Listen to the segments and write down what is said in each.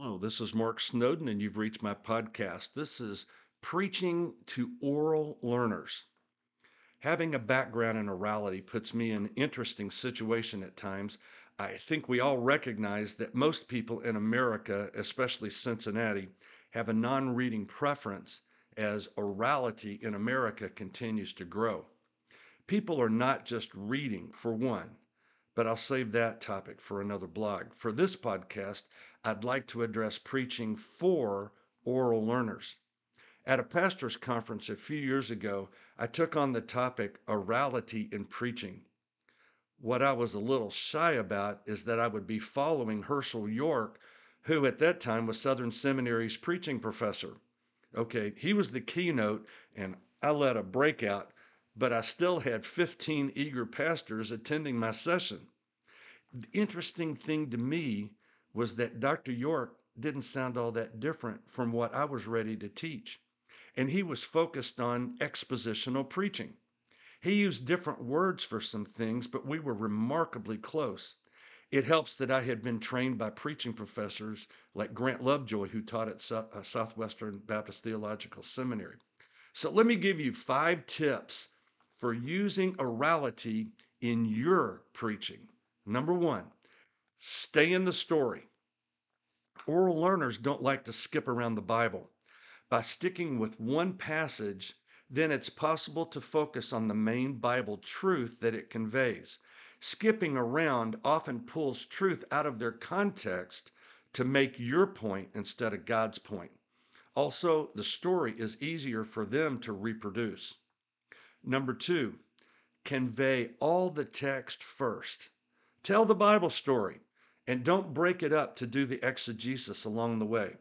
Hello, this is Mark Snowden, and you've reached my podcast. This is Preaching to Oral Learners. Having a background in orality puts me in an interesting situation at times. I think we all recognize that most people in America, especially Cincinnati, have a non reading preference as orality in America continues to grow. People are not just reading, for one, but I'll save that topic for another blog. For this podcast, I'd like to address preaching for oral learners. At a pastor's conference a few years ago, I took on the topic orality in preaching. What I was a little shy about is that I would be following Hershael York, who at that time was Southern Seminary's preaching professor. Okay, he was the keynote, and I led a breakout, but I still had 15 eager pastors attending my session. The interesting thing to me was that Dr. York didn't sound all that different from what I was ready to teach. And he was focused on expositional preaching. He used different words for some things, but we were remarkably close. It helps that I had been trained by preaching professors like Grant Lovejoy, who taught at uh, Southwestern Baptist Theological Seminary. So let me give you five tips for using orality in your preaching. Number one, Stay in the story. Oral learners don't like to skip around the Bible. By sticking with one passage, then it's possible to focus on the main Bible truth that it conveys. Skipping around often pulls truth out of their context to make your point instead of God's point. Also, the story is easier for them to reproduce. Number two, convey all the text first. Tell the Bible story. And don't break it up to do the exegesis along the way.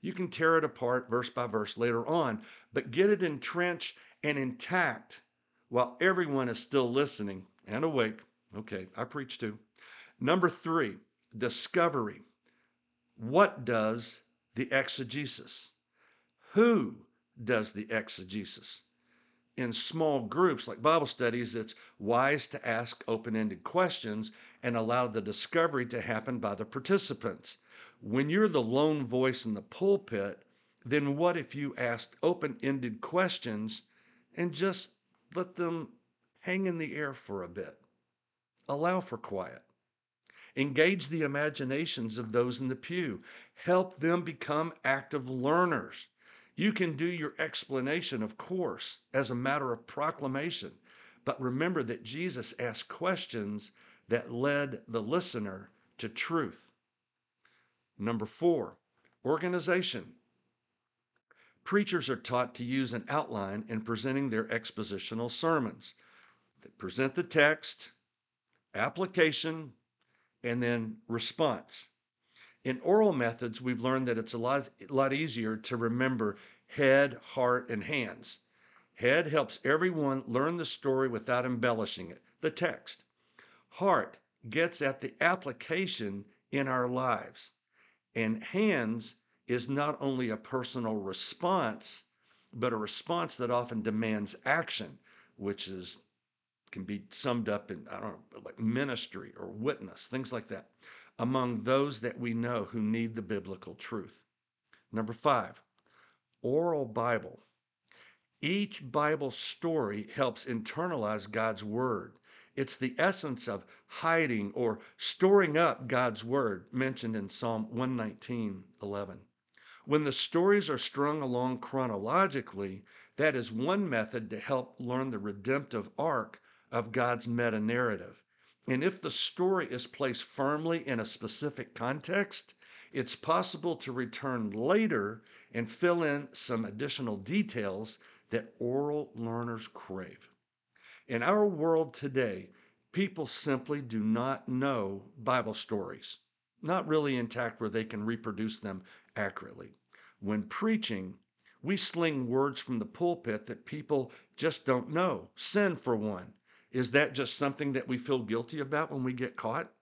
You can tear it apart verse by verse later on, but get it entrenched and intact while everyone is still listening and awake. Okay, I preach too. Number three, discovery. What does the exegesis? Who does the exegesis? In small groups like Bible studies, it's wise to ask open ended questions and allow the discovery to happen by the participants. When you're the lone voice in the pulpit, then what if you asked open ended questions and just let them hang in the air for a bit? Allow for quiet. Engage the imaginations of those in the pew. Help them become active learners. You can do your explanation, of course, as a matter of proclamation, but remember that Jesus asked questions that led the listener to truth. Number four, organization. Preachers are taught to use an outline in presenting their expositional sermons. They present the text, application, and then response. In oral methods, we've learned that it's a lot, a lot easier to remember head, heart, and hands. Head helps everyone learn the story without embellishing it, the text. Heart gets at the application in our lives. And hands is not only a personal response, but a response that often demands action, which is can be summed up in I don't know, like ministry or witness, things like that among those that we know who need the biblical truth. Number five, oral Bible. Each Bible story helps internalize God's Word. It's the essence of hiding or storing up God's Word mentioned in Psalm 119 11. When the stories are strung along chronologically, that is one method to help learn the redemptive arc of God's meta narrative. And if the story is placed firmly in a specific context, it's possible to return later and fill in some additional details that oral learners crave. In our world today, people simply do not know Bible stories, not really intact where they can reproduce them accurately. When preaching, we sling words from the pulpit that people just don't know. Sin, for one. Is that just something that we feel guilty about when we get caught?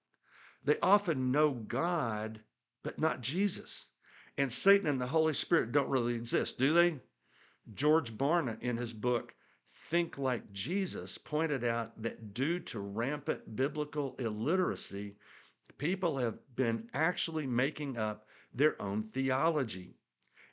They often know God, but not Jesus. And Satan and the Holy Spirit don't really exist, do they? George Barna, in his book, Think Like Jesus, pointed out that due to rampant biblical illiteracy, people have been actually making up their own theology.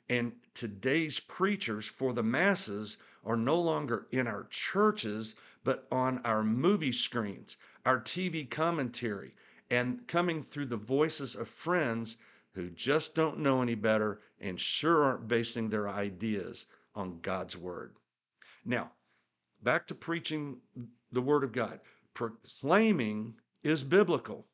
And today's preachers for the masses are no longer in our churches, but on our movie screens, our TV commentary, and coming through the voices of friends who just don't know any better and sure aren't basing their ideas on God's Word. Now, back to preaching the Word of God. Proclaiming is biblical,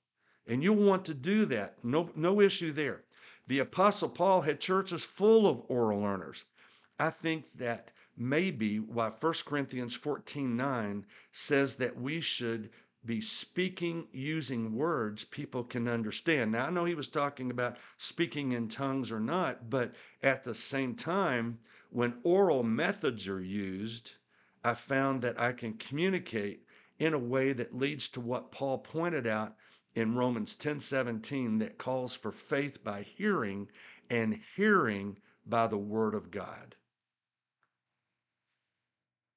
and you'll want to do that. No, no issue there. The Apostle Paul had churches full of oral learners. I think that maybe why 1 Corinthians 14 9 says that we should be speaking using words people can understand. Now, I know he was talking about speaking in tongues or not, but at the same time, when oral methods are used, I found that I can communicate in a way that leads to what Paul pointed out in Romans 10 17 that calls for faith by hearing and hearing by the word of God.